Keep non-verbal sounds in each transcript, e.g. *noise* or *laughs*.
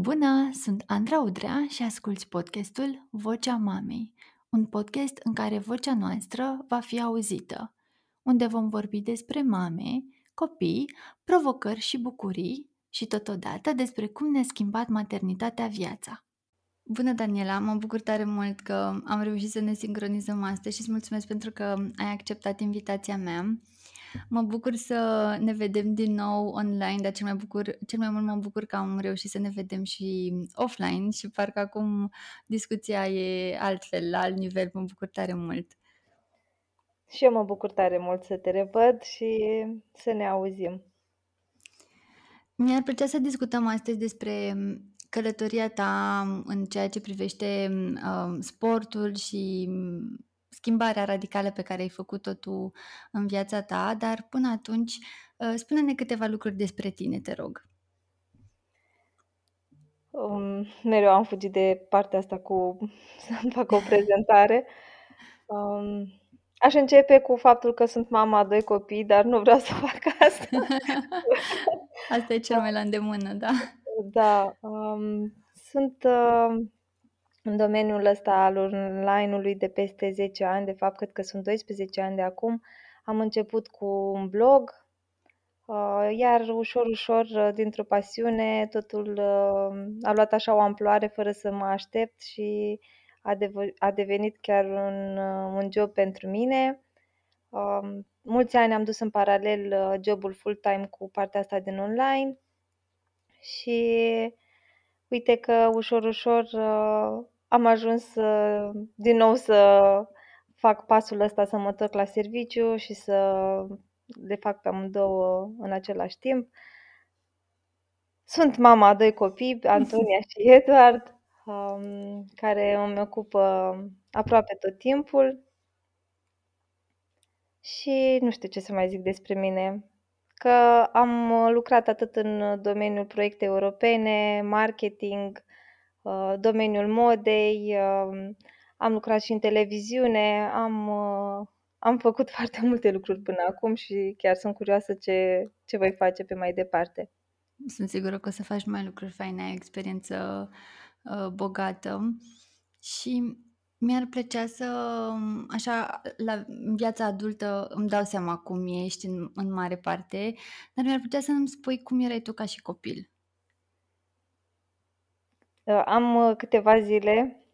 Bună, sunt Andra Udrea și asculți podcastul Vocea Mamei, un podcast în care vocea noastră va fi auzită, unde vom vorbi despre mame, copii, provocări și bucurii și totodată despre cum ne-a schimbat maternitatea viața. Bună, Daniela! Mă bucur tare mult că am reușit să ne sincronizăm astăzi și îți mulțumesc pentru că ai acceptat invitația mea. Mă bucur să ne vedem din nou online, dar cel mai, bucur, cel mai mult mă bucur că am reușit să ne vedem și offline și parcă acum discuția e altfel, la alt nivel. Mă bucur tare mult. Și eu mă bucur tare mult să te revăd și să ne auzim. Mi-ar plăcea să discutăm astăzi despre călătoria ta în ceea ce privește uh, sportul și schimbarea radicală pe care ai făcut-o tu în viața ta, dar până atunci uh, spune-ne câteva lucruri despre tine, te rog. Um, mereu am fugit de partea asta cu să-mi fac o prezentare. Um, aș începe cu faptul că sunt mama a doi copii, dar nu vreau să fac asta. *laughs* asta e cel mai la îndemână, da. Da. Um, sunt uh, în domeniul ăsta al online-ului de peste 10 ani, de fapt cred că sunt 12 ani de acum, am început cu un blog, uh, iar ușor, ușor, uh, dintr-o pasiune, totul uh, a luat așa o amploare fără să mă aștept și a, dev- a devenit chiar un, un job pentru mine. Um, mulți ani am dus în paralel jobul full-time cu partea asta din online și uite că ușor, ușor uh, am ajuns uh, din nou să fac pasul ăsta să mă întorc la serviciu și să le fac pe amândouă în același timp. Sunt mama a doi copii, *laughs* Antonia și Eduard, um, care îmi ocupă aproape tot timpul. Și nu știu ce să mai zic despre mine că am uh, lucrat atât în domeniul proiecte europene, marketing, uh, domeniul modei, um, am lucrat și în televiziune, am, uh, am făcut *laughs* foarte multe lucruri până acum și chiar sunt curioasă ce, ce voi face pe mai departe. Sunt sigură că o să faci mai lucruri faine, ai experiență uh, bogată și mi-ar plăcea să, așa, la viața adultă îmi dau seama cum ești în, în mare parte, dar mi-ar plăcea să îmi spui cum erai tu ca și copil. Uh, am uh, câteva zile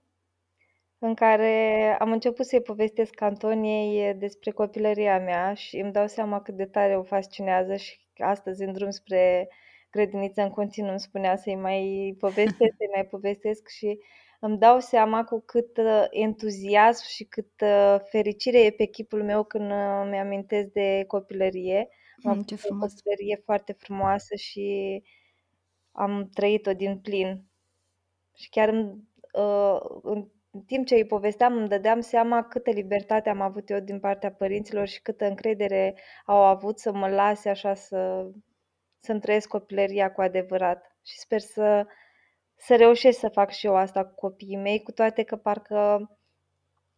în care am început să-i povestesc Antoniei despre copilăria mea și îmi dau seama cât de tare o fascinează și astăzi în drum spre grădiniță în continuu îmi spunea să-i mai povestesc, să-i mai povestesc și îmi dau seama cu cât uh, entuziasm și cât uh, fericire e pe chipul meu când uh, mi-amintesc de copilărie. Mm, ce frumos. O copilărie foarte frumoasă și am trăit-o din plin. Și chiar în, în timp ce îi povesteam, îmi dădeam seama câtă libertate am avut eu din partea părinților și câtă încredere au avut să mă lase așa să, să-mi trăiesc copilăria cu adevărat. Și sper să, să reușesc să fac și eu asta cu copiii mei, cu toate că parcă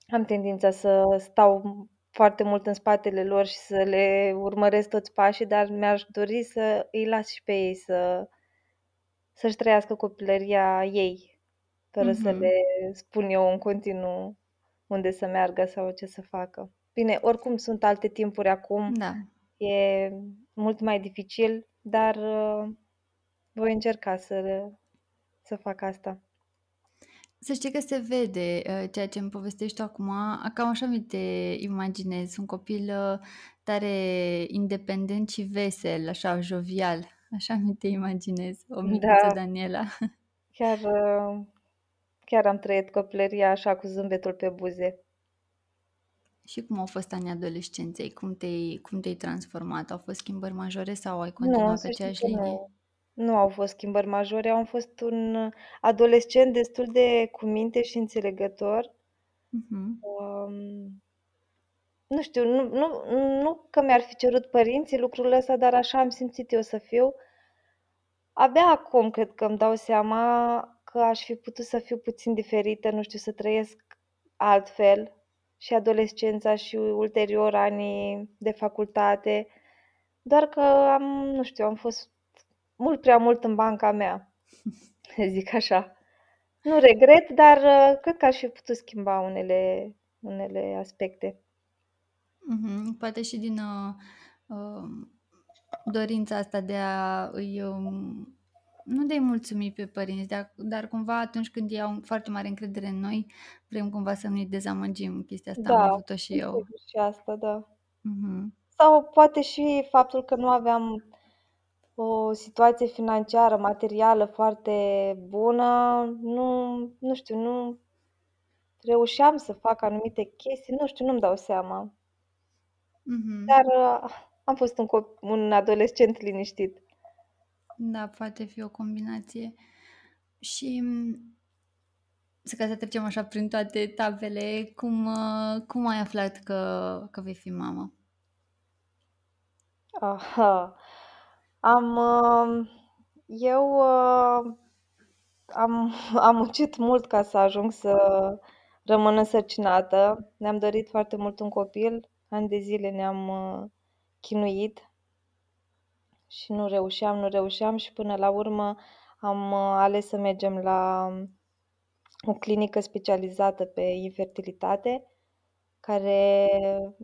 am tendința să stau foarte mult în spatele lor și să le urmăresc toți pașii, dar mi-aș dori să îi las și pe ei să, să-și trăiască copilăria ei, fără mm-hmm. să le spun eu în continuu unde să meargă sau ce să facă. Bine, oricum sunt alte timpuri acum, da. e mult mai dificil, dar uh, voi încerca să să fac asta. Să știi că se vede uh, ceea ce îmi povestești tu acum, cam așa mi te imaginez, un copil uh, tare independent și vesel, așa jovial, așa mi te imaginez, o micuță da. Daniela. *laughs* Chiar, uh, chiar am trăit copilăria așa cu zâmbetul pe buze. Și cum au fost anii adolescenței? Cum te-ai, cum te-ai transformat? Au fost schimbări majore sau ai continuat nu, pe aceeași linie? Nu nu au fost schimbări majore, am fost un adolescent destul de cu minte și înțelegător. Mhm. Um, nu știu, nu, nu, nu că mi-ar fi cerut părinții lucrul ăsta, dar așa am simțit eu să fiu. Abia acum cred că îmi dau seama că aș fi putut să fiu puțin diferită, nu știu, să trăiesc altfel și adolescența și ulterior anii de facultate. Doar că am, nu știu, am fost mult prea mult în banca mea. *laughs* zic așa. Nu regret, dar uh, cred că aș fi putut schimba unele, unele aspecte. Mm-hmm. Poate și din uh, uh, dorința asta de a îi um, nu de-i mulțumi pe părinți, dar, dar cumva atunci când ei au foarte mare încredere în noi, vrem cumva să nu-i dezamăgim. Chestia asta am Da, avut-o și eu. și asta, da. Mm-hmm. Sau poate și faptul că nu aveam o situație financiară, materială foarte bună, nu, nu știu, nu reușeam să fac anumite chestii, nu știu, nu-mi dau seama. Mm-hmm. Dar uh, am fost un, cop- un adolescent liniștit. Da, poate fi o combinație. Și mm, să ca să trecem așa prin toate etapele, cum, uh, cum ai aflat că, că vei fi mamă? Aha. Am, uh, eu uh, am, *laughs* am muncit mult ca să ajung să rămân însărcinată. Ne-am dorit foarte mult un copil, ani de zile ne-am uh, chinuit și nu reușeam, nu reușeam și până la urmă am uh, ales să mergem la o clinică specializată pe infertilitate care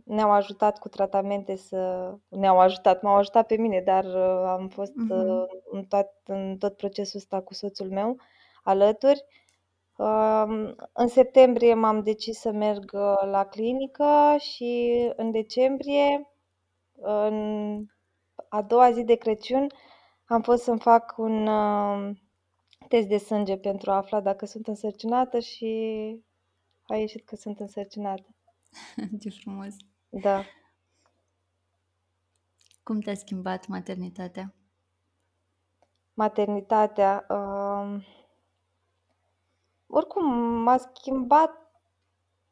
ne-au ajutat cu tratamente să... Ne-au ajutat, m-au ajutat pe mine, dar uh, am fost Mhm. uh, în, tot, în tot procesul ăsta cu soțul meu alături. Um, În septembrie m-am decis să merg uh, la clinică și în decembrie, în a doua zi de Crăciun, am fost să-mi fac un uh, test de sânge pentru a afla dacă sunt însărcinată și a ieșit că sunt însărcinată. *laughs* Ce frumos! Da. Cum te-a schimbat maternitatea? Maternitatea, um, oricum m-a schimbat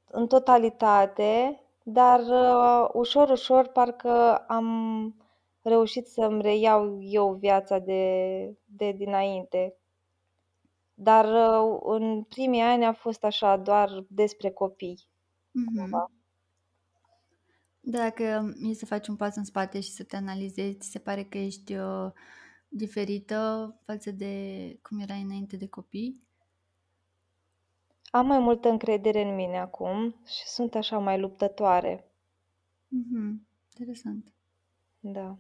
în totalitate, dar uh, ușor, ușor parcă am reușit să-mi reiau eu viața de, de dinainte. Dar uh, în primii ani a fost așa, doar despre copii. Mhm. Dacă e să faci un pas în spate și să te analizezi, ți se pare că ești uh, diferită față de cum erai înainte de copii? Am mai multă încredere în mine acum și sunt așa mai luptătoare. Mhm. Interesant. Da.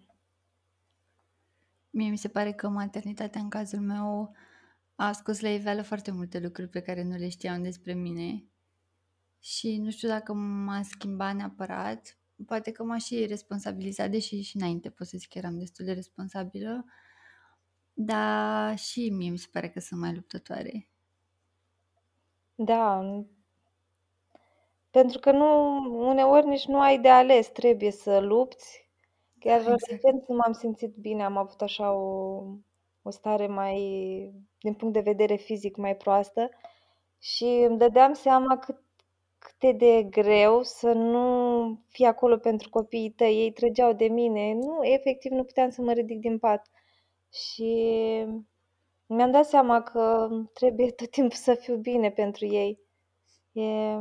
Mie mi se pare că maternitatea în cazul meu a scos la iveală foarte multe lucruri pe care nu le știam despre mine și nu știu dacă m-a schimbat neapărat. Poate că m-a și responsabilizat, deși și înainte pot să zic că eram destul de responsabilă, dar și mie mi se pare că sunt mai luptătoare. Da, pentru că nu, uneori nici nu ai de ales, trebuie să lupți. Chiar Da, exact. recent nu m-am simțit bine, am avut așa o, o stare mai, din punct de vedere fizic, mai proastă și îmi dădeam seama cât, cât e de greu să nu fii acolo pentru copiii tăi. Ei trăgeau de mine, nu, efectiv nu puteam să mă ridic din pat. Și mi-am dat seama că trebuie tot timpul să fiu bine pentru ei. E,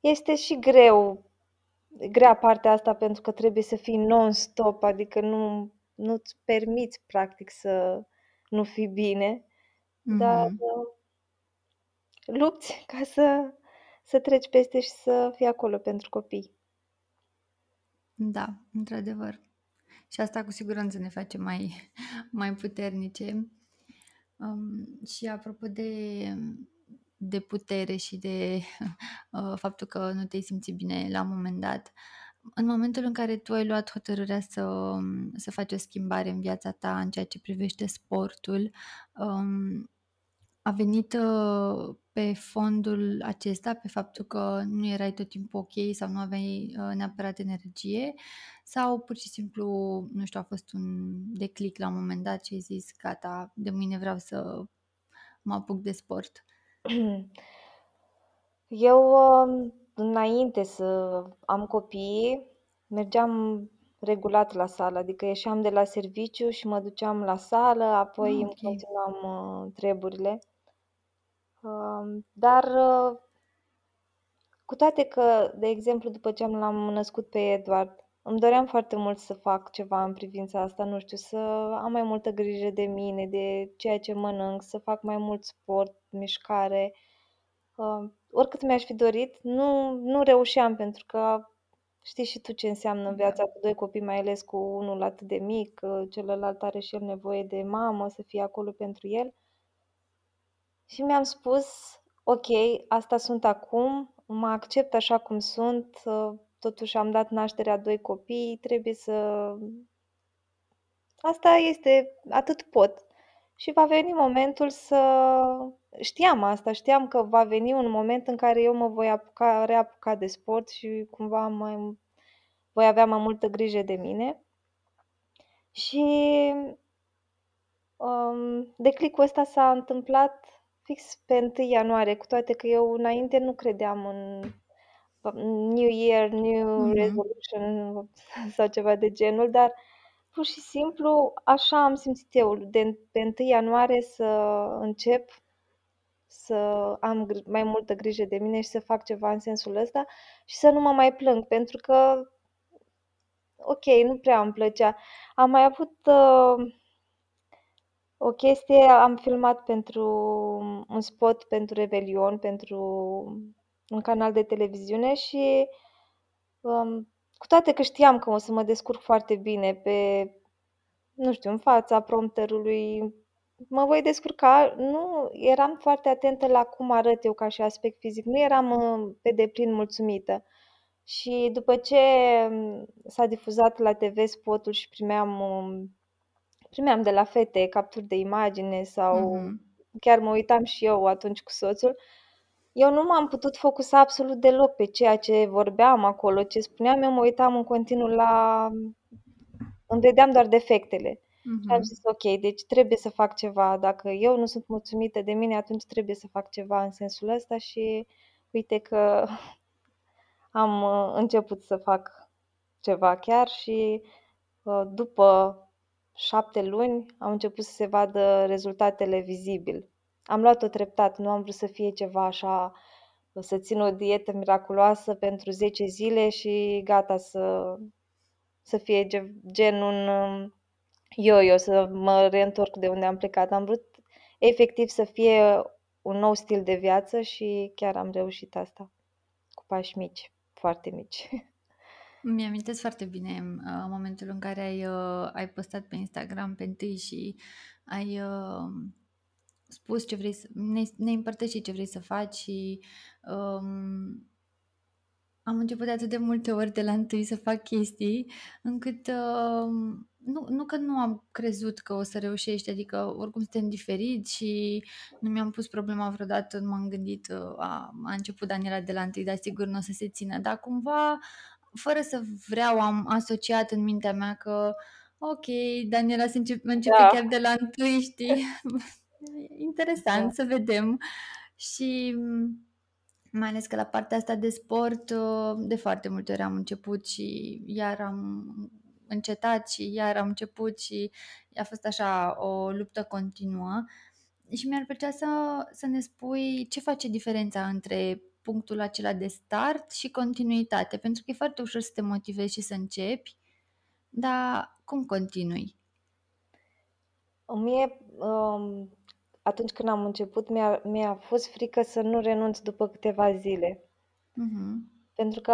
este și greu, grea partea asta pentru că trebuie să fii non-stop, adică nu, nu-ți permiți practic să nu fii bine, dar Mhm. lupți ca să, să treci peste și să fii acolo pentru copii. Da, într-adevăr. Și asta cu siguranță ne face mai, *laughs* mai puternice. Um, și apropo de, de putere și de *laughs* uh, faptul că nu te-ai simțit bine la un moment dat, în momentul în care tu ai luat hotărârea să, să faci o schimbare în viața ta în ceea ce privește sportul, um, a venit uh, pe fondul acesta, pe faptul că nu erai tot timpul ok sau nu aveai uh, neapărat energie sau pur și simplu, nu știu, a fost un declic la un moment dat și ai zis, gata, de mâine vreau să mă apuc de sport. *clears throat* Eu, um, înainte să am copii, mergeam regulat la sală, adică ieșeam de la serviciu și mă duceam la sală, apoi Ah, îmi ok. continuam uh, treburile. Um, Dar uh, cu toate că, de exemplu, după ce am l-am născut pe Edward, îmi doream foarte mult să fac ceva în privința asta, nu știu, să am mai multă grijă de mine, de ceea ce mănânc, să fac mai mult sport, mișcare. Uh, oricât mi-aș fi dorit, nu, nu reușeam pentru că știi și tu ce înseamnă în Da. viața cu doi copii, mai ales cu unul atât de mic, uh, celălalt are și el nevoie de mamă, să fie acolo pentru el. Și mi-am spus, ok, asta sunt acum, mă accept așa cum sunt, uh, totuși am dat naștere a doi copii, trebuie să... Asta este, atât pot. Și va veni momentul să... Știam asta, știam că va veni un moment în care eu mă voi apuca, reapuca de sport și cumva mai, voi avea mai multă grijă de mine. Și um, declicul ăsta s-a întâmplat fix pe 1 ianuarie, cu toate că eu înainte nu credeam în New Year, New Mhm. Resolution *laughs* sau ceva de genul, dar pur și simplu așa am simțit eu, de pe 1 ianuarie să încep să am gr- mai multă grijă de mine și să fac ceva în sensul ăsta și să nu mă mai plâng, pentru că, ok, nu prea îmi plăcea. Am mai avut uh, o chestie, am filmat pentru un spot pentru Revelion, pentru un canal de televiziune și um, cu toate că știam că o să mă descurc foarte bine pe, nu știu, în fața prompterului, mă voi descurca. Nu eram foarte atentă la cum arăt eu ca și aspect fizic, nu eram uh, pe deplin mulțumită. Și după ce um, s-a difuzat la TV spotul și primeam um, primeam de la fete capturi de imagine sau Mhm. chiar mă uitam și eu atunci cu soțul, eu nu m-am putut focusa absolut deloc pe ceea ce vorbeam acolo, ce spuneam, eu mă uitam în continuu la... îmi vedeam doar defectele. Și am Mhm. zis, ok, deci trebuie să fac ceva. Dacă eu nu sunt mulțumită de mine, atunci trebuie să fac ceva în sensul ăsta și uite că am uh, început să fac ceva chiar și uh, după șapte luni au început să se vadă rezultatele vizibil. Am luat-o treptat, nu am vrut să fie ceva așa, să țin o dietă miraculoasă pentru 10 zile și gata să, să fie gen un um, yo-yo, să mă reîntorc de unde am plecat. Am vrut efectiv să fie un nou stil de viață și chiar am reușit asta cu pași mici, foarte mici. *laughs* Mi amintesc foarte bine uh, momentul în care ai, uh, ai postat pe Instagram pe întâi și ai uh, spus ce vrei să, ne, ne împărtășit ce vrei să faci și um, am început de atât de multe ori de la întâi să fac chestii încât uh, nu, nu că nu am crezut că o să reușești, adică oricum suntem diferiți și nu mi-am pus problema vreodată, nu m-am gândit, uh, a, a început Daniela de la întâi, dar sigur nu o să se țină, dar cumva, fără să vreau, am asociat în mintea mea că ok, Daniela se începe, începe Da. chiar de la întâi, știi? *laughs* Interesant Da. să vedem și mai ales că la partea asta de sport uh, de foarte multe ori am început și iar am încetat și iar am început și a fost așa o luptă continuă și mi-ar plăcea să, să ne spui ce face diferența între punctul acela de start și continuitate, pentru că e foarte ușor să te motivezi și să începi, dar cum continui? Mie, um, atunci când am început, mi-a, mi-a fost frică să nu renunț după câteva zile. Mhm. Pentru că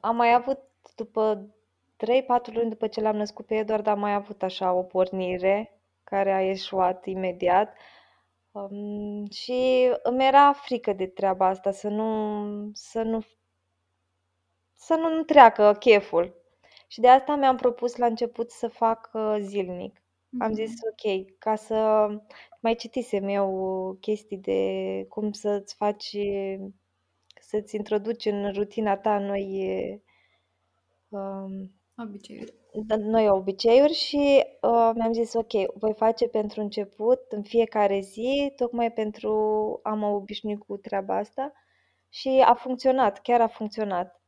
am mai avut, după 3-4 luni după ce l-am născut pe Eduard, am mai avut așa o pornire care a ieșuat imediat. Um, și îmi era frică de treaba asta, să nu, să nu, să nu treacă cheful. Și de asta mi-am propus la început să fac uh, zilnic. Am zis, Mhm. ok, ca să mai citisem eu chestii de cum să-ți faci, să-ți introduci în rutina ta noi, um, Obiceiuri. Da, noi obiceiuri și uh, mi-am zis, ok, voi face pentru început, în fiecare zi, tocmai pentru a mă obișnui cu treaba asta și a funcționat, chiar a funcționat.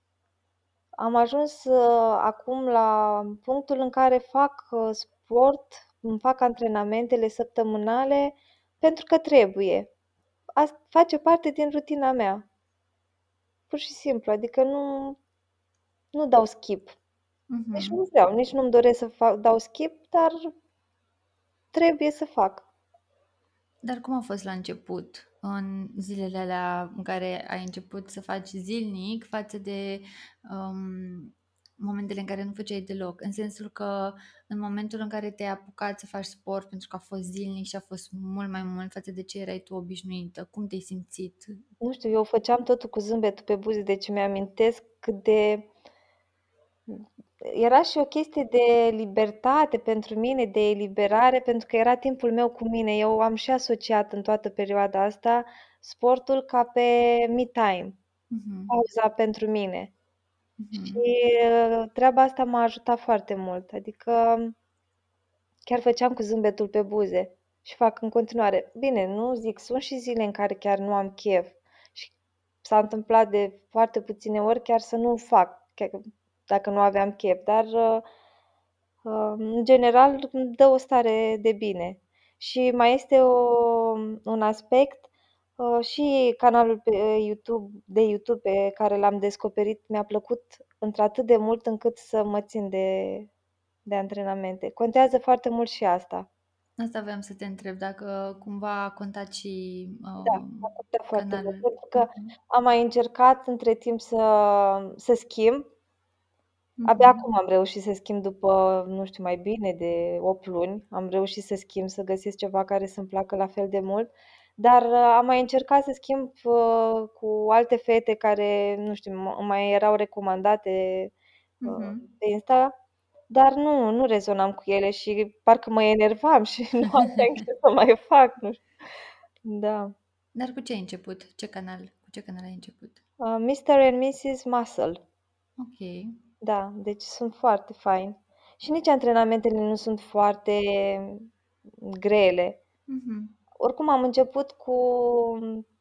Am ajuns uh, acum la punctul în care fac uh, sport, îmi fac antrenamentele săptămânale pentru că trebuie. Asta face parte din rutina mea. Pur și simplu, adică nu, nu dau skip. Nici Mhm. nu vreau, nici nu-mi doresc să fac, dau skip, dar trebuie să fac. Dar cum a fost la început, în zilele alea în care ai început să faci zilnic față de um, momentele în care nu făceai deloc? În sensul că în momentul în care te-ai apucat să faci sport pentru că a fost zilnic și a fost mult mai mult față de ce erai tu obișnuită, cum te-ai simțit? Nu știu, eu făceam totul cu zâmbetul pe buze, deci mi-amintesc cât de... Era și o chestie de libertate pentru mine, de eliberare, pentru că era timpul meu cu mine. Eu am și asociat în toată perioada asta sportul ca pe me time, Mhm, pauza pentru mine. Și mhm, uh, treaba asta m-a ajutat foarte mult. Adică chiar făceam cu zâmbetul pe buze și fac în continuare. Bine, nu zic, sunt și zile în care chiar nu am chef și s-a întâmplat de foarte puține ori chiar să nu fac, chiar dacă nu aveam chef, dar uh, uh, în general îmi dă o stare de bine. Și mai este o, un aspect, uh, și canalul pe YouTube, de YouTube pe care l-am descoperit mi-a plăcut într-atât de mult încât să mă țin de, de antrenamente. Contează foarte mult și asta. Asta voiam să te întreb, dacă cumva a contat și Da, uh, a contat foarte mult, canalul. pentru că Mhm, am mai încercat între timp să, să schimb. Abia mhm, acum am reușit să schimb după, nu știu, mai bine de 8 luni. Am reușit să schimb, să găsesc ceva care să-mi placă la fel de mult. Dar uh, am mai încercat să schimb uh, cu alte fete care, nu știu, m- mai erau recomandate uh, mhm. pe Insta, dar nu, nu rezonam cu ele și parcă mă enervam *laughs* și nu aveam ce să mai fac, nu știu. Da. Dar cu ce ai început? Ce canal? Cu ce canal ai început? Uh, Mr. and Mrs. Muscle. Ok. Da, deci sunt foarte faini. Și nici antrenamentele nu sunt foarte grele. Mhm, Oricum am început cu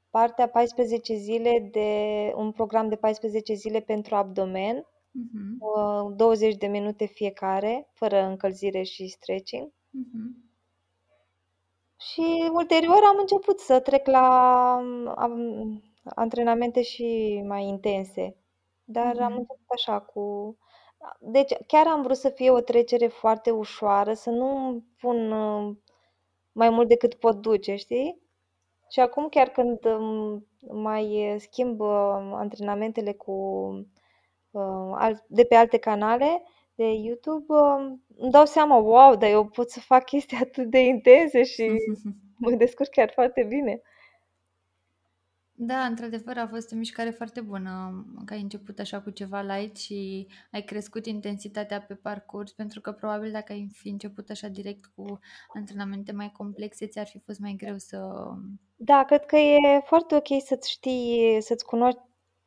partea 14 zile de un program de 14 zile pentru abdomen, mhm, uh, 20 de minute fiecare, fără încălzire și stretching. mhm, Și ulterior am început să trec la am, antrenamente și mai intense. Dar am mhm, început așa cu... Deci chiar am vrut să fie o trecere foarte ușoară, să nu pun uh, mai mult decât pot duce, știi? Și acum chiar când um, mai schimb uh, antrenamentele cu uh, al- de pe alte canale de YouTube, uh, îmi dau seama, wow, dar eu pot să fac chestii atât de intense și *laughs* mă descurc chiar foarte bine. Da, într-adevăr a fost o mișcare foarte bună că ai început așa cu ceva light și ai crescut intensitatea pe parcurs, pentru că probabil dacă ai fi început așa direct cu antrenamente mai complexe, ți-ar fi fost mai greu să... Da, cred că e foarte ok să-ți știi, să-ți cunoști,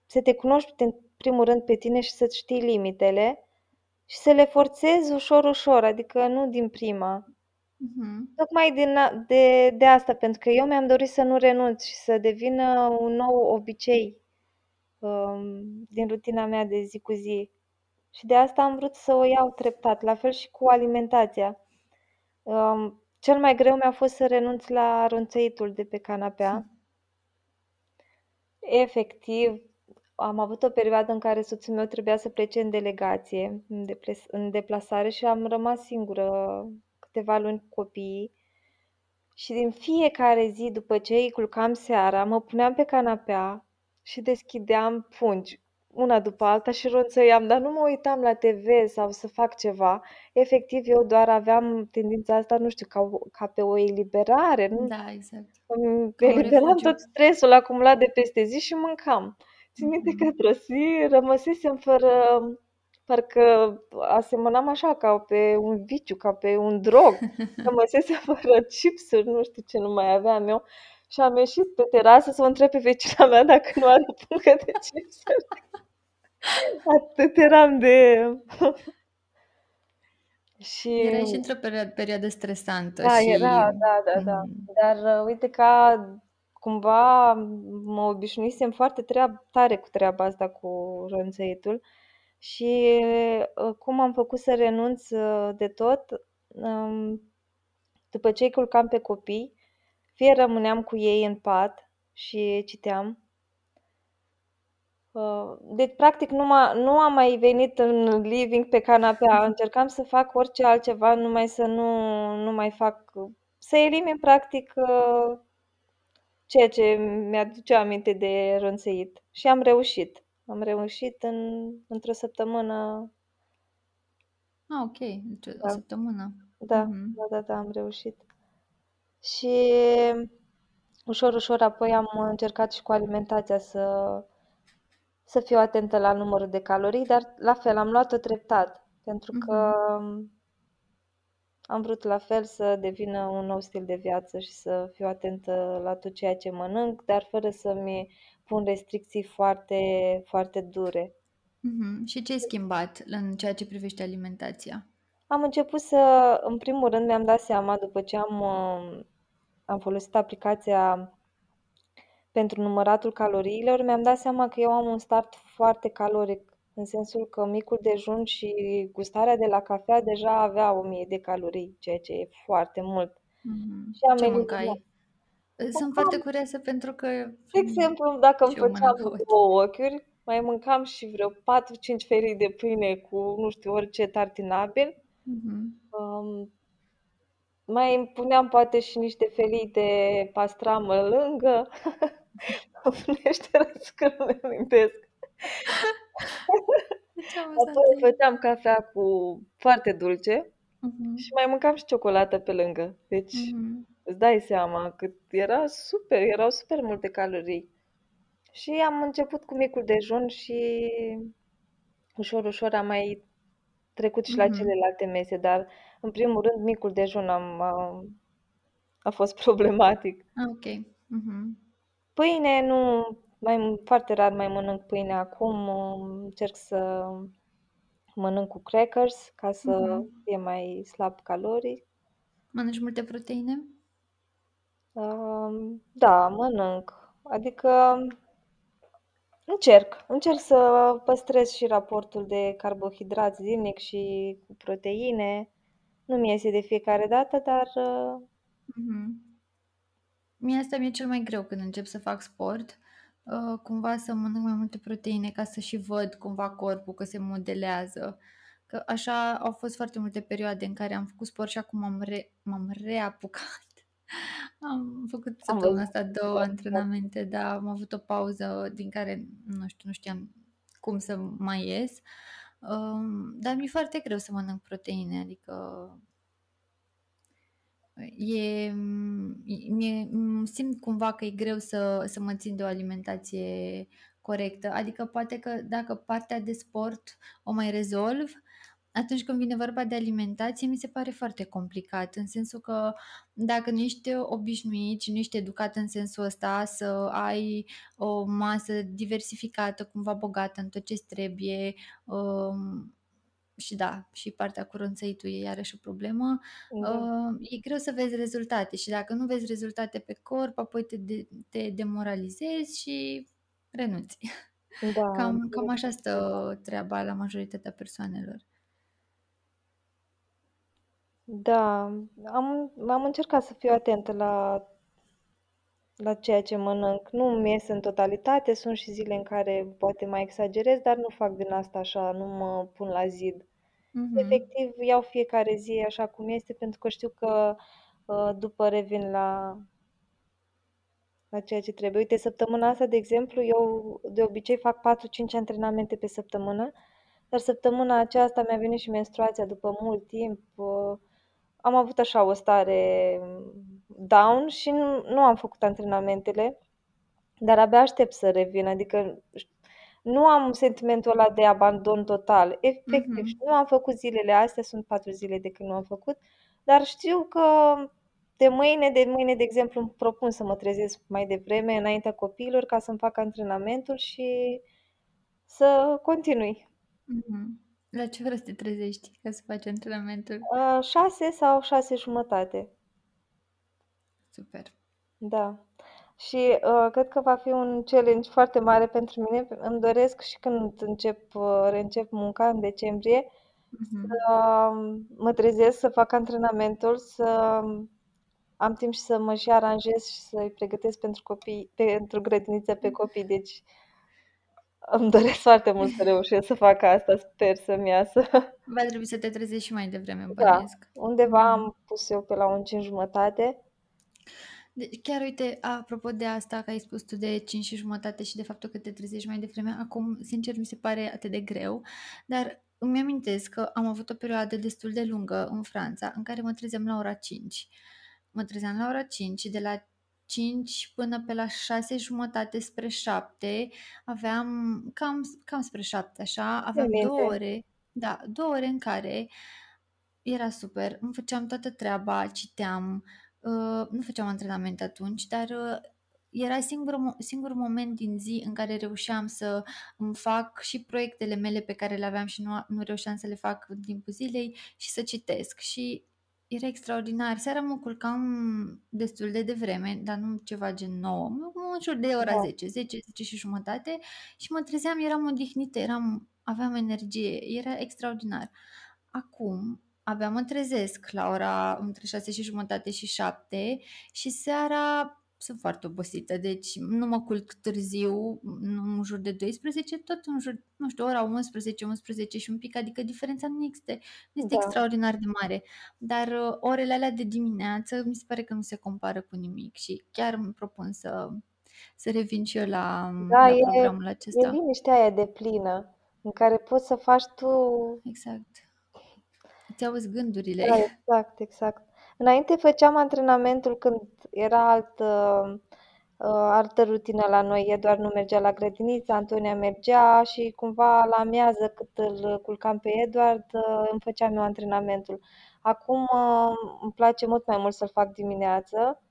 să te cunoști în primul rând pe tine și să-ți știi limitele și să le forțezi ușor, ușor, adică nu din prima. Mhm, Tocmai din a de de asta, pentru că eu mi-am dorit să nu renunț și să devină un nou obicei, um, din rutina mea de zi cu zi. Și de asta am vrut să o iau treptat, la fel și cu alimentația. Um, cel mai greu mi-a fost să renunț la ronțăitul de pe canapea. Efectiv, am avut o perioadă în care soțul meu trebuia să plece în delegație, în deples în deplasare și am rămas singură câteva luni cu copiii. Și din fiecare zi, după ce îi culcam seara, mă puneam pe canapea și deschideam pungi, una după alta și ronțăiam, dar nu mă uitam la TV sau să fac ceva. Efectiv, eu doar aveam tendința asta, nu știu, ca, o- ca pe o eliberare, nu? Da, exact. Îmi Ca un eliberam refugiu. tot stresul acumulat de peste zi și mâncam. Țin minte că Mhm. într-o zi rămăsesem fără, parcă asemănam așa ca pe un viciu, ca pe un drog. *laughs* Rămăsesem fără chipsuri, nu știu ce nu mai aveam eu. Și am ieșit pe terasă să o întreb pe vecina mea dacă nu are o pungă de chipsuri. *laughs* Atât eram de... *laughs* Și Erai și într-o perio- perioadă stresantă da, și... era, da, da, da. Mhm. Dar uh, uite că cumva mă obișnuisem foarte treab- tare cu treaba asta cu ronțăitul și uh, cum am făcut să renunț uh, de tot, um, după ce îi culcam pe copii, fie rămâneam cu ei în pat și citeam, Uh, deci, practic, nu, m-a, nu am mai venit în living pe canapea. *laughs* Încercam să fac orice altceva, numai să nu, nu mai fac... Să elimin, practic, uh, ceea ce mi-aduce aminte de rânțăit. Și am reușit. Am reușit în, într-o săptămână. Ah, ok. Deci o Da. săptămână. Da, Mhm. da, da, da, am reușit. Și ușor, ușor apoi am încercat și cu alimentația să, să fiu atentă la numărul de calorii, dar la fel am luat-o treptat, pentru că am vrut la fel să devină un nou stil de viață și să fiu atentă la tot ceea ce mănânc, dar fără să-mi pun restricții foarte, foarte dure. Mhm. Și ce ai schimbat în ceea ce privește alimentația? Am început să, în primul rând, mi-am dat seama după ce am, uh, am folosit aplicația pentru număratul caloriilor, mi-am dat seama că eu am un start foarte caloric, în sensul că micul dejun și gustarea de la cafea deja avea 1000 de calorii, ceea ce e foarte mult. Mhm. Și am Ce eliminat. mâncai? Sunt foarte curioasă pentru că De exemplu, dacă îmi Și eu făceam mănânc haot. două ochiuri, mai mâncam și vreo 4-5 felii de pâine cu, nu știu, orice tartinabil. Mhm. Um, mai îmi puneam poate și niște felii de pastramă lângă. Funește râs că nu mi amintesc. Ce Apoi amuzant. făceam cafea cu foarte dulce Mhm. și mai mâncam și ciocolată pe lângă. Deci Mhm. Îți dai seama că era super, erau super multe calorii. Și am început cu micul dejun și ușor, ușor am mai trecut și la Mhm. celelalte mese, dar în primul rând micul dejun am, a, a fost *laughs* problematic. Ah, ok. Mhm. Pâine nu, mai foarte rar mai mănânc pâine acum, um, încerc să mănânc cu crackers ca să Mhm. fie mai slab calorii. Mănânci multe proteine? Um, Da, mănânc. Adică încerc. Încerc să păstrez și raportul de carbohidrați zilnic și cu proteine. Nu mi iese de fiecare dată, dar uh, Mhm. Mie asta mi-e cel mai greu când încep să fac sport, uh, cumva să mănânc mai multe proteine ca să și văd cumva corpul că se modelează. Că așa au fost foarte multe perioade în care am făcut sport și acum m-am, re- m-am reapucat. Am făcut am săptămâna văzut. asta două antrenamente, dar am avut o pauză din care, nu știu, nu știam cum să mai ies. Um, dar mi-e foarte greu să mănânc proteine, adică e, mie, simt cumva că e greu să, să mă țin de o alimentație corectă. Adică poate că dacă partea de sport o mai rezolv, atunci când vine vorba de alimentație, mi se pare foarte complicat, în sensul că dacă nu ești obișnuit și nu ești educat în sensul ăsta să ai o masă diversificată, cumva bogată în tot ce trebuie, um, și da, și partea cu rânțăitul e iarăși o problemă, Da. uh, e greu să vezi rezultate și dacă nu vezi rezultate pe corp, apoi te, de, te demoralizezi și renunți. Da, Cam, cam așa stă treaba la majoritatea persoanelor. Da, am, am încercat să fiu atentă la, la ceea ce mănânc. Nu mi ies în totalitate, sunt și zile în care poate mai exagerez, dar nu fac din asta așa, nu mă pun la zid. Mhm. Efectiv, iau fiecare zi așa cum este, pentru că știu că uh, după revin la, la ceea ce trebuie. Uite, săptămâna asta, de exemplu, eu de obicei fac 4-5 antrenamente pe săptămână, dar săptămâna aceasta mi-a venit și menstruația după mult timp. uh, Am avut așa o stare down și nu, nu am făcut antrenamentele, dar abia aștept să revin. Adică nu am sentimentul ăla de abandon total. Efectiv, Mhm. și nu am făcut zilele astea, sunt patru zile de când nu am făcut, dar știu că de mâine, de mâine, de exemplu, îmi propun să mă trezesc mai devreme, înaintea copiilor, ca să-mi fac antrenamentul și să continui. Mhm. La ce oră să te trezești ca să faci antrenamentul? Uh, șase sau șase jumătate. Super. Da. Și uh, cred că va fi un challenge foarte mare pentru mine. Îmi doresc și când încep, uh, reîncep munca în decembrie, Mhm. să mă trezesc, să fac antrenamentul, să am timp și să mă și aranjez și să-i pregătesc pentru copii, pentru grădiniță pe copii. Deci îmi doresc foarte mult să reușesc să fac asta, sper să-mi iasă. Va trebui să te trezești și mai devreme, Da, bănuiesc. undeva Mhm. am pus eu pe la un 5 jumătate. Deci, chiar uite, apropo de asta că ai spus tu de 5 și jumătate și de faptul că te trezești mai devreme, acum, sincer, mi se pare atât de greu, dar îmi amintesc că am avut o perioadă destul de lungă în Franța în care mă trezeam la ora 5. Mă trezeam la ora 5 și de la 5 până pe la 6 jumătate spre 7 aveam cam, cam spre 7 așa, aveam minte. două ore, da, două ore în care era super, îmi făceam toată treaba, citeam, uh, nu făceam antrenament atunci, dar uh, era singurul, singurul moment din zi în care reușeam să îmi fac și proiectele mele pe care le aveam și nu, nu reușeam să le fac în timpul zilei și să citesc. Și era extraordinar. Seara mă culcam destul de devreme, dar nu ceva gen 9, în jur de ora Da. 10, 10, 10 și jumătate și mă trezeam, eram odihnită, eram, aveam energie, era extraordinar. Acum, abia mă trezesc la ora între 6 și jumătate și 7 și seara sunt foarte obosită, deci nu mă culc târziu, nu în jur de 12, tot în jur, nu știu, ora 11, 11 și un pic, adică diferența nu este, nu este Da. extraordinar de mare, dar uh, orele alea de dimineață mi se pare că nu se compară cu nimic și chiar îmi propun să, să revin și eu la, Da, la e, programul e acesta. liniștea aia de plină în care poți să faci tu Exact. Îți auzi gândurile. Da, exact, exact. Înainte făceam antrenamentul când era altă, uh, altă rutină la noi. Eduard nu mergea la grădiniță, Antonia mergea și cumva la amiază cât îl culcam pe Eduard, uh, îmi făceam eu antrenamentul. Acum uh, îmi place mult mai mult să-l fac dimineață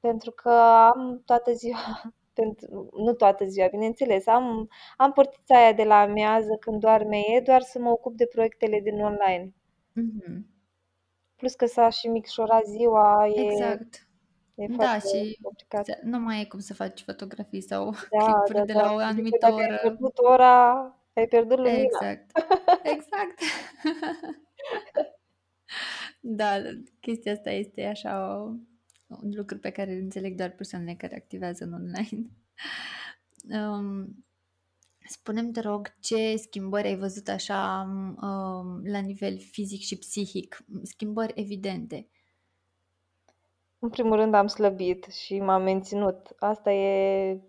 pentru că am toată ziua, *laughs* pentru, nu toată ziua, bineînțeles, am, am portița aia de la amiază când doarme Eduard să mă ocup de proiectele din online. Mhm. Plus că s-a și micșorat ziua, e, Exact. e Da, foarte și complicat. se- nu mai e cum să faci fotografii sau Da, *laughs* clipuri da, de da. la o Zice, anumită dacă ai oră. pierdut ora, ai pierdut lumina. Exact. *laughs* Exact. Da, chestia asta este așa o, un lucru pe care îl înțeleg doar persoanele care activează în online. Um, spune-mi, te rog, ce schimbări ai văzut așa um, la nivel fizic și psihic? Schimbări evidente. În primul rând am slăbit și m-am menținut. Asta e...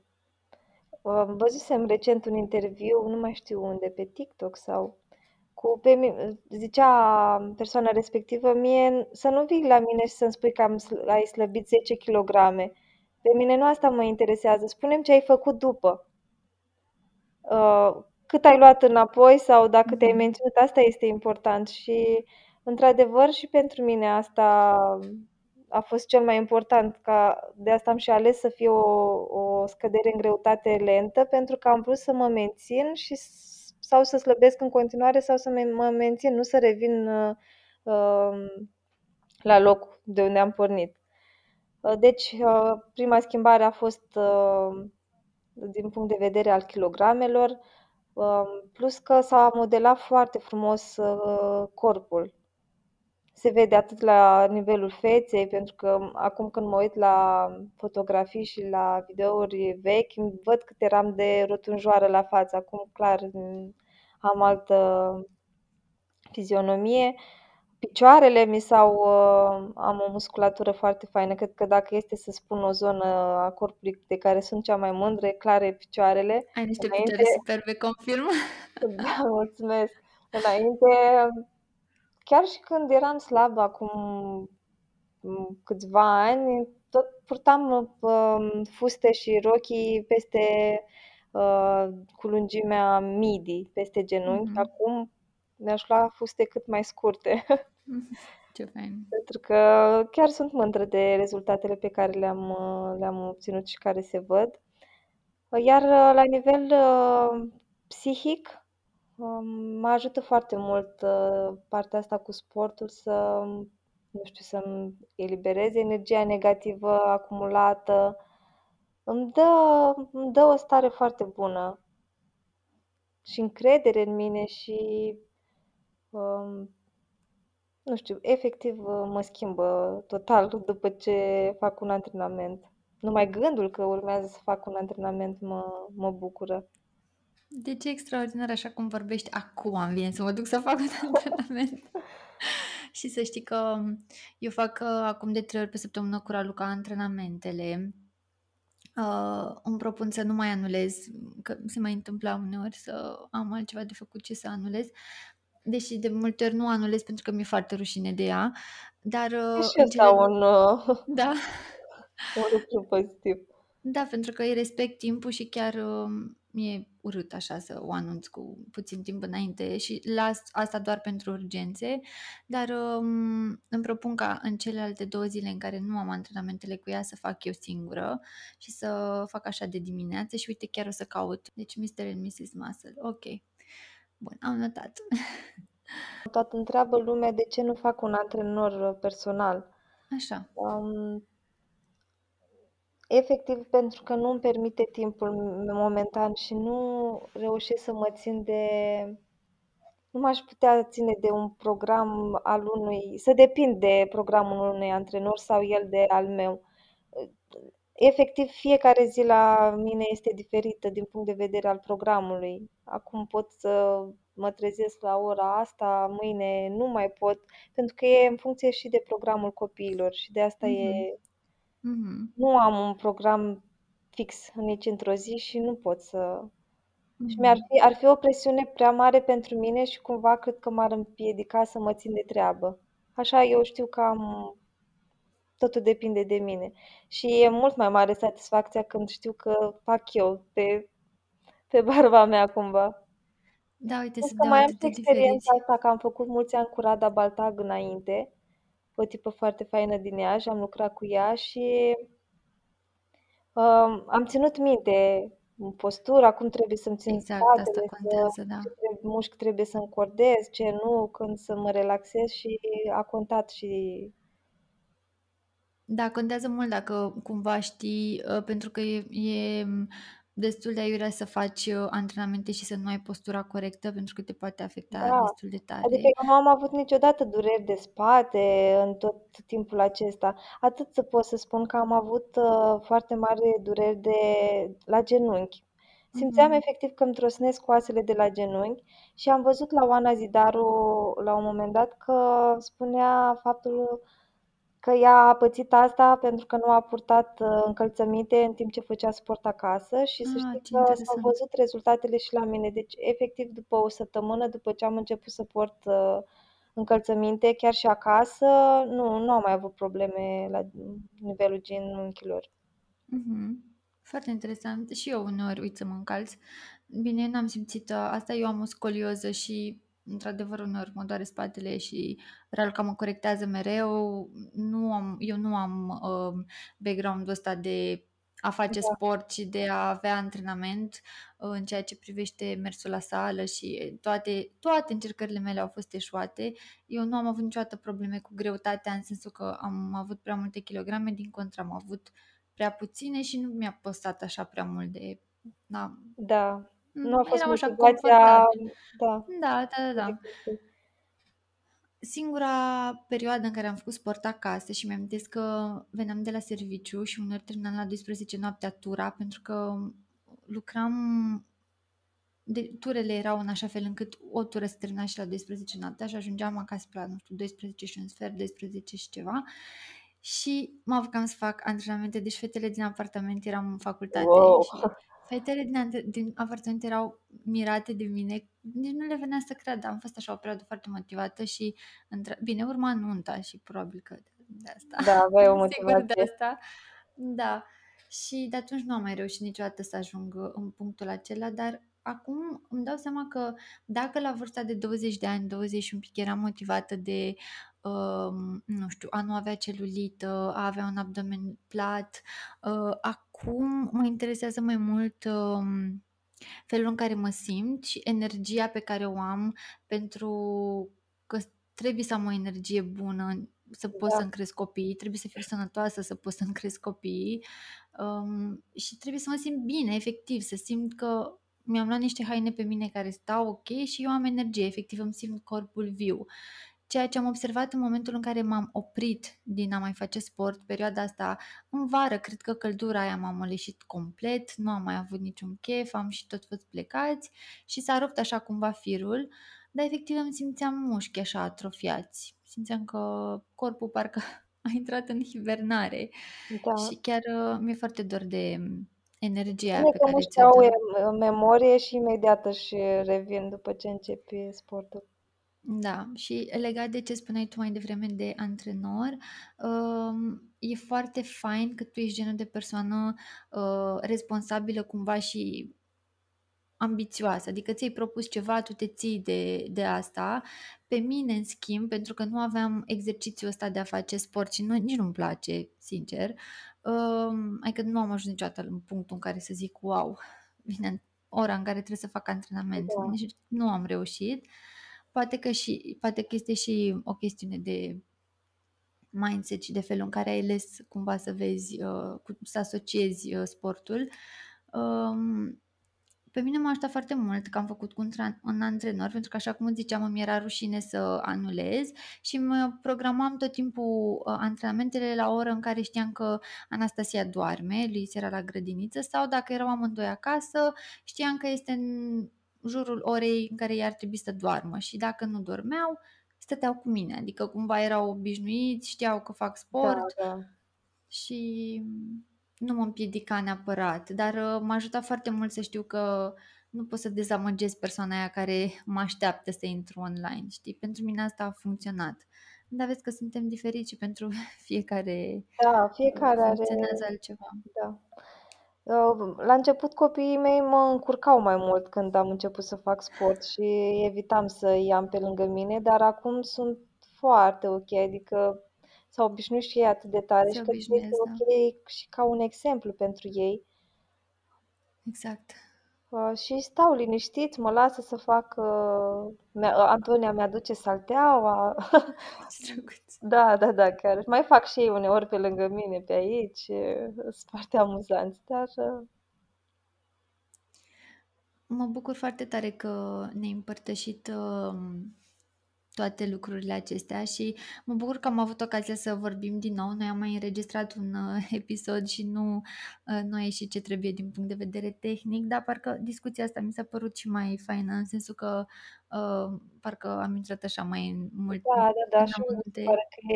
uh, Văzusem recent un interviu, nu mai știu unde, pe TikTok sau cu pe mi- zicea persoana respectivă mie să nu vii la mine și să-mi spui că am, sl- ai slăbit 10 kg. Pe mine nu asta mă interesează. Spune-mi ce ai făcut după. Uh, cât ai luat înapoi sau dacă te-ai Mhm. menținut, asta este important și într-adevăr și pentru mine asta a fost cel mai important, ca de asta am și ales să fie o, o scădere în greutate lentă, pentru că am vrut să mă mențin și s- sau să slăbesc în continuare sau să me- mă mențin, nu să revin uh, uh, la loc de unde am pornit. Uh, Deci, uh, prima schimbare a fost uh, din punct de vedere al kilogramelor, uh, plus că s-a modelat foarte frumos uh, corpul. Se vede atât la nivelul feței, pentru că acum când mă uit la fotografii și la videouri vechi, văd cât eram de rotunjoară la față. Acum, clar, m, am altă fizionomie. Picioarele mi s-au... uh, am o musculatură foarte faină. Cred că dacă este să spun o zonă a corpului de care sunt cea mai mândră, e clar e picioarele. Ai niște Înainte, picioare superbe, confirm. *laughs* da, mulțumesc. Înainte, chiar și când eram slabă acum m, câțiva ani, tot purtam uh, fuste și rochii peste uh, cu lungimea midi, peste genunchi. Mhm. Acum mi-aș lua fuste cât mai scurte, *laughs* Ce fain. pentru că chiar sunt mândră de rezultatele pe care le-am uh, le-am obținut și care se văd. Iar uh, la nivel uh, psihic, um, mă ajută foarte mult uh, partea asta cu sportul să, nu știu, să-mi eliberez energia negativă acumulată. Îmi dă, îmi dă o stare foarte bună și încredere în mine și, um, nu știu, efectiv uh, mă schimbă total după ce fac un antrenament. Numai gândul că urmează să fac un antrenament mă, mă bucură. Deci e extraordinar așa cum vorbești acum am vine să mă duc să fac un *laughs* antrenament. Și să știi că eu fac uh, acum de trei ori pe săptămână cu Raluca antrenamentele. Uh, îmi propun să nu mai anulez, că se mai întâmpla uneori să am altceva de făcut ce să anulez, deși de multe ori nu anulez pentru că mi-e foarte rușine de ea, dar E uh, și în ăsta cele... un, uh, *laughs* Da, *laughs* un lucru pozitiv. da, pentru că îi respect timpul și chiar uh, mi-e urât așa să o anunț cu puțin timp înainte și las asta doar pentru urgențe, dar um, îmi propun ca în celelalte două zile în care nu am antrenamentele cu ea să fac eu singură și să fac așa de dimineață și uite chiar o să caut. Deci Mr. and Mrs. Muscle. Ok. Bun, am notat. Tot întreabă lumea de ce nu fac un antrenor personal. Așa. Um, efectiv pentru că nu îmi permite timpul momentan și nu reușesc să mă țin de... Nu m-aș putea ține de un program al unui... să depind de programul unui antrenor sau el de al meu. Efectiv, fiecare zi la mine este diferită din punct de vedere al programului. Acum pot să mă trezesc la ora asta, mâine nu mai pot, pentru că e în funcție și de programul copiilor și de asta e Mhm. Mhm. nu am un program fix nici într-o zi și nu pot să și mi-ar Mhm. fi ar fi o presiune prea mare pentru mine și cumva cred că m-ar împiedica să mă țin de treabă. Așa eu știu că am totul depinde de mine și e mult mai mare satisfacția când știu că fac eu pe pe *laughs* barba mea cumva. Da, uite, Plus sunt că de mai am atât și de experiența diferiți. asta că am făcut mulți ani cu Rada Baltag înainte, o tipă foarte faină din Iași, am lucrat cu ea și um, am ținut minte postura, cum trebuie să-mi țin Exact, asta spatele, să, contează, da. ce trebuie, mușchi trebuie să încordez, ce nu, când să mă relaxez și a contat și Da, contează mult dacă cumva știi, uh, pentru că e, e destul de aiurea să faci uh, antrenamente și să nu ai postura corectă pentru că te poate afecta da. destul de Adică tare. eu nu am avut niciodată dureri de spate în tot timpul acesta. Atât să pot să spun că am avut uh, foarte mari dureri de la genunchi. Simțeam Mhm. efectiv că îmi trosnesc coasele de la genunchi și am văzut la Oana Zidaru la un moment dat că spunea faptul că ea a pățit asta pentru că nu a purtat uh, încălțăminte în timp ce făcea sport acasă și să Ah, știi ce că s-au interesant. văzut rezultatele și la mine. Deci, efectiv, după o săptămână, după ce am început să port uh, încălțăminte, chiar și acasă, nu, nu am mai avut probleme la nivelul genunchilor. Mhm. Foarte interesant. Și eu uneori uit să mă încalț. Bine, n-am simțit uh, asta. Eu am o scolioză și, într-adevăr, uneori mă doare spatele și Raluca mă corectează mereu. Nu am, eu nu am uh, background-ul ăsta de a face Da, sport și de a avea antrenament uh, în ceea ce privește mersul la sală și toate, toate încercările mele au fost eșuate. Eu nu am avut niciodată probleme cu greutatea în sensul că am avut prea multe kilograme, din contră am avut prea puține și nu mi-a păsat așa prea mult de... Da, da. Nu a fost eram așa motivația, confortabil. da, Da, da, da, da. efectiv. Singura perioadă în care am făcut sport acasă și mi-am că veneam de la serviciu și uneori terminam la 12 noaptea tura pentru că lucram de, turele erau în așa fel încât o tură se termina și la 12 noaptea și ajungeam acasă la, nu știu, 12 și un sfert, 12 și ceva și mă apucam să fac antrenamente, deci fetele din apartament eram în facultate Wow. și fetele din, ante- din apartament erau mirate de mine, nici nu le venea să cred, am fost așa o perioadă foarte motivată și, între... bine, urma nunta și probabil că de asta, Da, aveai o *laughs* sigur de motivație. asta, da, și de atunci nu am mai reușit niciodată să ajung în punctul acela, dar acum îmi dau seama că dacă la vârsta de 20 de ani, 20 și un pic eram motivată de, uh, nu știu, a nu avea celulită, a avea un abdomen plat, uh, acum mă interesează mai mult uh, felul în care mă simt și energia pe care o am pentru că trebuie să am o energie bună să pot Da, să-mi cresc copiii, trebuie să fiu sănătoasă să pot să-mi cresc copiii um, și trebuie să mă simt bine, efectiv, să simt că mi-am luat niște haine pe mine care stau ok și eu am energie, efectiv îmi simt corpul viu. Ceea ce am observat în momentul în care m-am oprit din a mai face sport, perioada asta în vară, cred că căldura aia m-a moleșit complet, nu am mai avut niciun chef, am și tot fost plecați și s-a rupt așa cumva firul, dar efectiv îmi simțeam mușchi așa atrofiați. Simțeam că corpul parcă *laughs* a intrat în hibernare Da. și chiar uh, mi-e foarte dor de energia Bine pe că care mușchii ți-o au dă. em- memorie și imediat își revin după ce începi sportul. Da, și legat de ce spuneai tu mai devreme de antrenor, um, e foarte fain că tu ești genul de persoană uh, responsabilă cumva și ambițioasă, adică ți-ai propus ceva, tu te ții de, de asta. Pe mine, în schimb, pentru că nu aveam exercițiul ăsta de a face sport și nu, nici nu-mi place, sincer, um, adică nu am ajuns niciodată în punctul în care să zic, wow, vine în ora în care trebuie să fac antrenament. Da. Nici nu am reușit. Poate că, și, poate că este și o chestiune de mindset și de felul în care ai ales cumva să vezi, uh, cu- să asociezi uh, sportul. Um, pe mine m-a ajutat foarte mult că am făcut cu un, tra- un antrenor, pentru că așa cum îți ziceam, îmi era rușine să anulez și mă programam tot timpul uh, antrenamentele la o oră în care știam că Anastasia doarme, Luis era la grădiniță sau dacă erau amândoi acasă, știam că este în jurul orei în care ei ar trebui să doarmă și dacă nu dormeau, stăteau cu mine, adică cumva erau obișnuiți, știau că fac Da, sport da. și nu mă împiedica neapărat, dar uh, m-a ajutat foarte mult să știu că nu pot să dezamăgesc persoana aia care mă așteaptă să intru online, știi? Pentru mine asta a funcționat. Dar vezi că suntem diferiți și pentru *laughs* fiecare Da, uh, fiecare are... funcționează altceva. Da. Uh, La început copiii mei mă încurcau mai mult când am început să fac sport și evitam să i am pe lângă mine, dar acum sunt foarte ok, adică s-au obișnuit și ei atât de tare Se și cred că este obișnuiesc, da. ok și ca un exemplu pentru ei. Exact. Uh, și stau liniștiți, mă lasă să fac. Uh, mea- Antonia mi-aduce salteaua. *laughs* Ce drăguț. Da, da, da, chiar. Mai fac și ei uneori pe lângă mine, pe aici. uh, Sunt foarte amuzanți, dar uh, Mă bucur foarte tare că ne-ai împărtășit um, toate lucrurile acestea și mă bucur că am avut ocazia să vorbim din nou. Noi am mai înregistrat un uh, *laughs* episod și nu, uh, nu a ieșit ce trebuie din punct de vedere tehnic, dar parcă discuția asta mi s-a părut și mai faină, în sensul că uh, parcă am intrat așa mai în mult da, da, da, în și mie mi se amănunte. pare că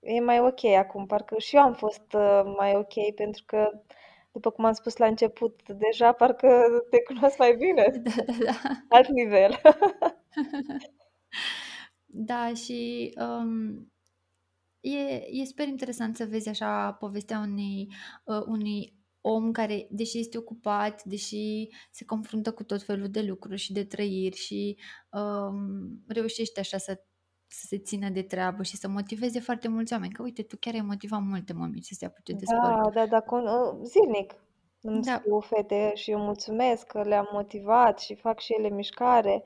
e, e mai ok acum. Parcă și eu am fost uh, mai ok, pentru că, după cum am spus la început, deja parcă te cunosc mai bine. *laughs* Da, da, da. Alt nivel. *laughs* Da, și um, e, e super interesant să vezi așa povestea unei, uh, unui om care, deși este ocupat, deși se confruntă cu tot felul de lucruri și de trăiri și um, reușește așa să, să se țină de treabă și să motiveze foarte mulți oameni. Că uite, tu chiar ai motivat multe mămici să se apuce de sport. Da, da, da, con- uh, zilnic îmi Da, scriu fete și eu mulțumesc că le-am motivat și fac și ele mișcare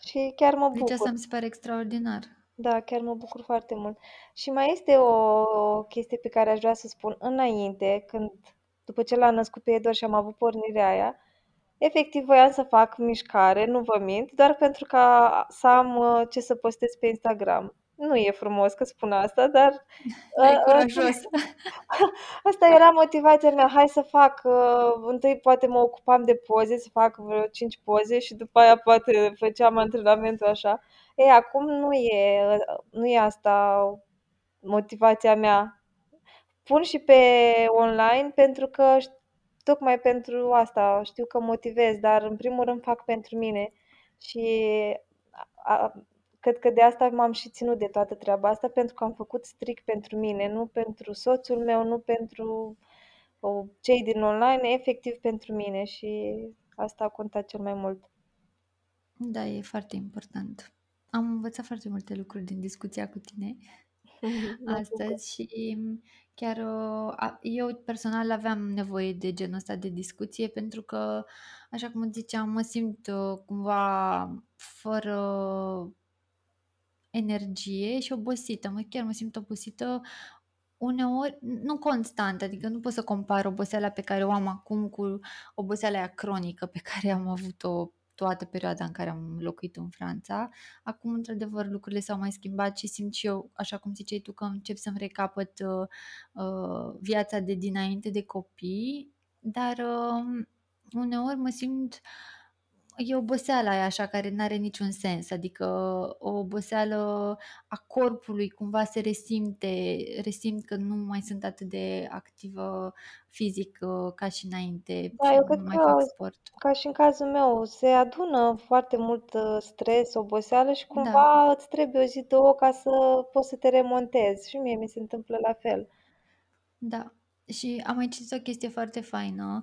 și chiar mă deci asta bucur. mi se pare extraordinar. Da, chiar mă bucur foarte mult. Și mai este o, o chestie pe care aș vrea să spun înainte, când, după ce l-am născut pe Edor și am avut pornirea aia, efectiv voiam să fac mișcare, nu vă mint, doar pentru ca să am uh, ce să postez pe Instagram. Nu e frumos că spun asta, dar Dar e uh, curajos. *laughs* Asta era motivația mea, hai să fac, uh, întâi poate mă ocupam de poze, să fac vreo 5 poze și după aia poate făceam antrenamentul așa. Ei, acum nu e, nu e asta motivația mea. Pun și pe online pentru că ș- tocmai pentru asta știu că motivez, dar în primul rând fac pentru mine și a, a, cred că de asta m-am și ținut de toată treaba asta pentru că am făcut strict pentru mine, nu pentru soțul meu, nu pentru o, cei din online, efectiv pentru mine și asta a contat cel mai mult. Da, e foarte important. Am învățat foarte multe lucruri din discuția cu tine *laughs* Mă bucur. astăzi și chiar uh, a- eu personal aveam nevoie de genul ăsta de discuție pentru că, așa cum îți ziceam, mă simt uh, cumva fără energie și obosită. Mă, chiar mă simt obosită uneori, nu constant, adică nu pot să compar oboseala pe care o am acum cu oboseala aia cronică pe *laughs* care am avut-o toată perioada în care am locuit în Franța. Acum, într-adevăr, lucrurile s-au mai schimbat și simt și eu, așa cum ziceai tu, că încep să-mi recapăt uh, uh, viața de dinainte de copii, dar uh, uneori mă simt uh, E oboseala aia așa care nu are niciun sens, adică o oboseală a corpului cumva se resimte, resimt că nu mai sunt atât de activă fizic uh, ca și înainte Da, și eu nu cred mai că, fac sport. ca și în cazul meu, se adună foarte mult uh, stres, oboseală și Da, cumva îți trebuie o zi, două ca să poți să te remontezi. Și mie mi se întâmplă la fel. da. Și am mai citit o chestie foarte faină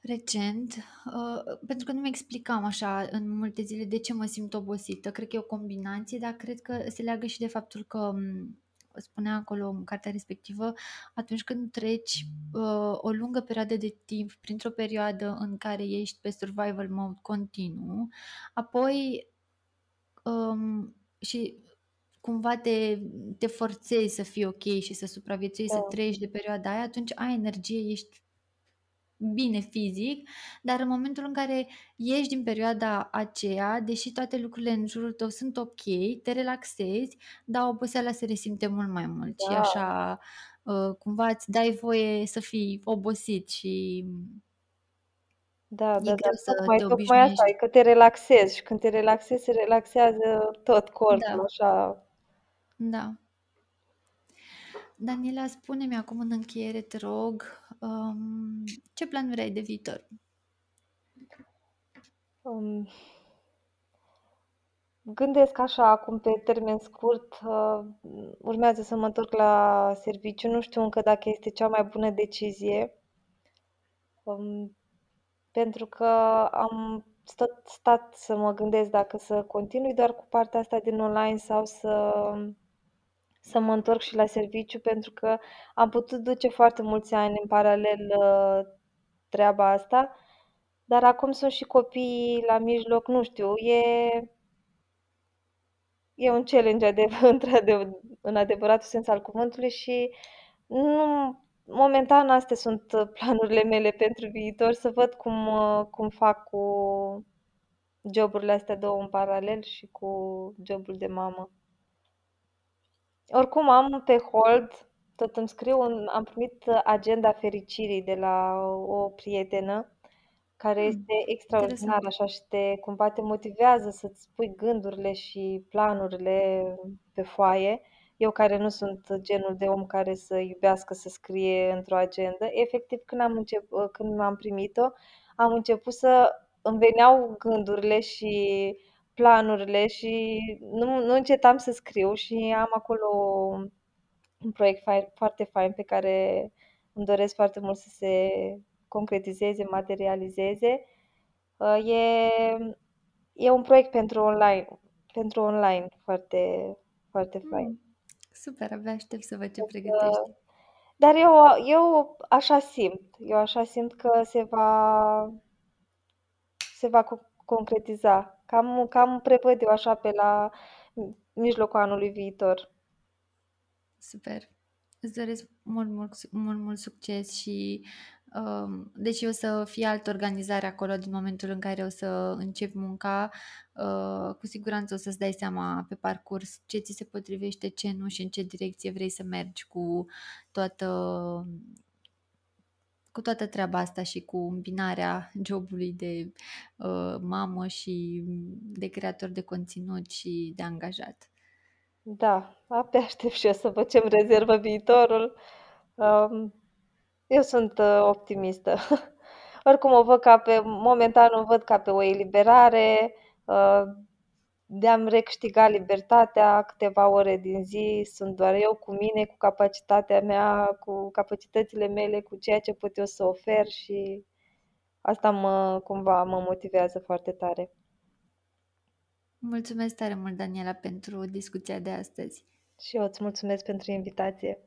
recent, uh, pentru că nu mi explicam așa în multe zile de ce mă simt obosită. Cred că e o combinație, dar cred că se leagă și de faptul că m, spunea acolo în cartea respectivă, atunci când treci uh, o lungă perioadă de timp printr-o perioadă în care ești pe survival mode continuu, apoi um, și cumva te, te forțezi să fii ok și să supraviețuiești, să Da, treci de perioada aia, atunci ai energie, ești bine fizic, dar în momentul în care ieși din perioada aceea, deși toate lucrurile în jurul tău sunt ok, te relaxezi, dar oboseala se resimte mult mai mult și da, așa uh, cumva îți dai voie să fii obosit și da, e da, da, greu să tocmai, te tocmai asta e, obișnuiești. că te relaxezi și când te relaxezi, se relaxează tot corpul, Da, așa. da. Daniela, spune-mi acum în încheiere, te rog, um, ce planuri ai de viitor? Um, Gândesc așa, acum pe termen scurt, uh, urmează să mă întorc la serviciu. Nu știu încă dacă este cea mai bună decizie, um, pentru că am stat, stat să mă gândesc dacă să continui doar cu partea asta din online sau să, să mă întorc și la serviciu, pentru că am putut duce foarte mulți ani în paralel uh, treaba asta, dar acum sunt și copii la mijloc, nu știu, e E un challenge adev *laughs* într-adev în adevăratul sens al cuvântului și nu momentan astea sunt planurile mele pentru viitor, să văd cum, uh, cum fac cu joburile astea două în paralel și cu jobul de mamă. Oricum am pe hold, tot îmi scriu, un, am primit agenda fericirii de la o prietenă care Hmm, este extraordinar interesant. așa și te cumva te motivează să-ți pui gândurile și planurile pe foaie. Eu care nu sunt genul de om care să iubească să scrie într-o agendă, efectiv când am încep, când m-am primit-o, am început să îmi veneau gândurile și planurile și nu, nu încetam să scriu și am acolo un proiect fain, foarte fain pe care îmi doresc foarte mult să se concretizeze, materializeze. Uh, E, e un proiect pentru online, pentru online foarte, foarte fain. Hmm, super, abia aștept să văd ce Uh, pregătești. Dar eu, eu așa simt, eu așa simt că se va, se va co- concretiza. Cam, cam prevăd eu așa pe la mijlocul anului viitor. Super. Îți doresc mult, mult, su- mult, mult succes și um, deci o să fie altă organizare acolo din momentul în care o să începi munca. Uh, cu siguranță o să-ți dai seama pe parcurs ce ți se potrivește, ce nu și în ce direcție vrei să mergi cu toată, cu toată treaba asta și cu îmbinarea jobului de uh, mamă și de creator de conținut și de angajat. Da, abia aștept și eu să văd ce-mi rezervă viitorul. Um, Eu sunt uh, optimistă. *laughs* Oricum o văd ca pe, momentan o văd ca pe o eliberare, uh, de a-mi recâștiga libertatea, câteva ore din zi, sunt doar eu cu mine, cu capacitatea mea, cu capacitățile mele, cu ceea ce pot eu să ofer și asta mă, cumva, mă motivează foarte tare. Mulțumesc tare mult, Daniela, pentru discuția de astăzi. Și eu îți mulțumesc pentru invitație.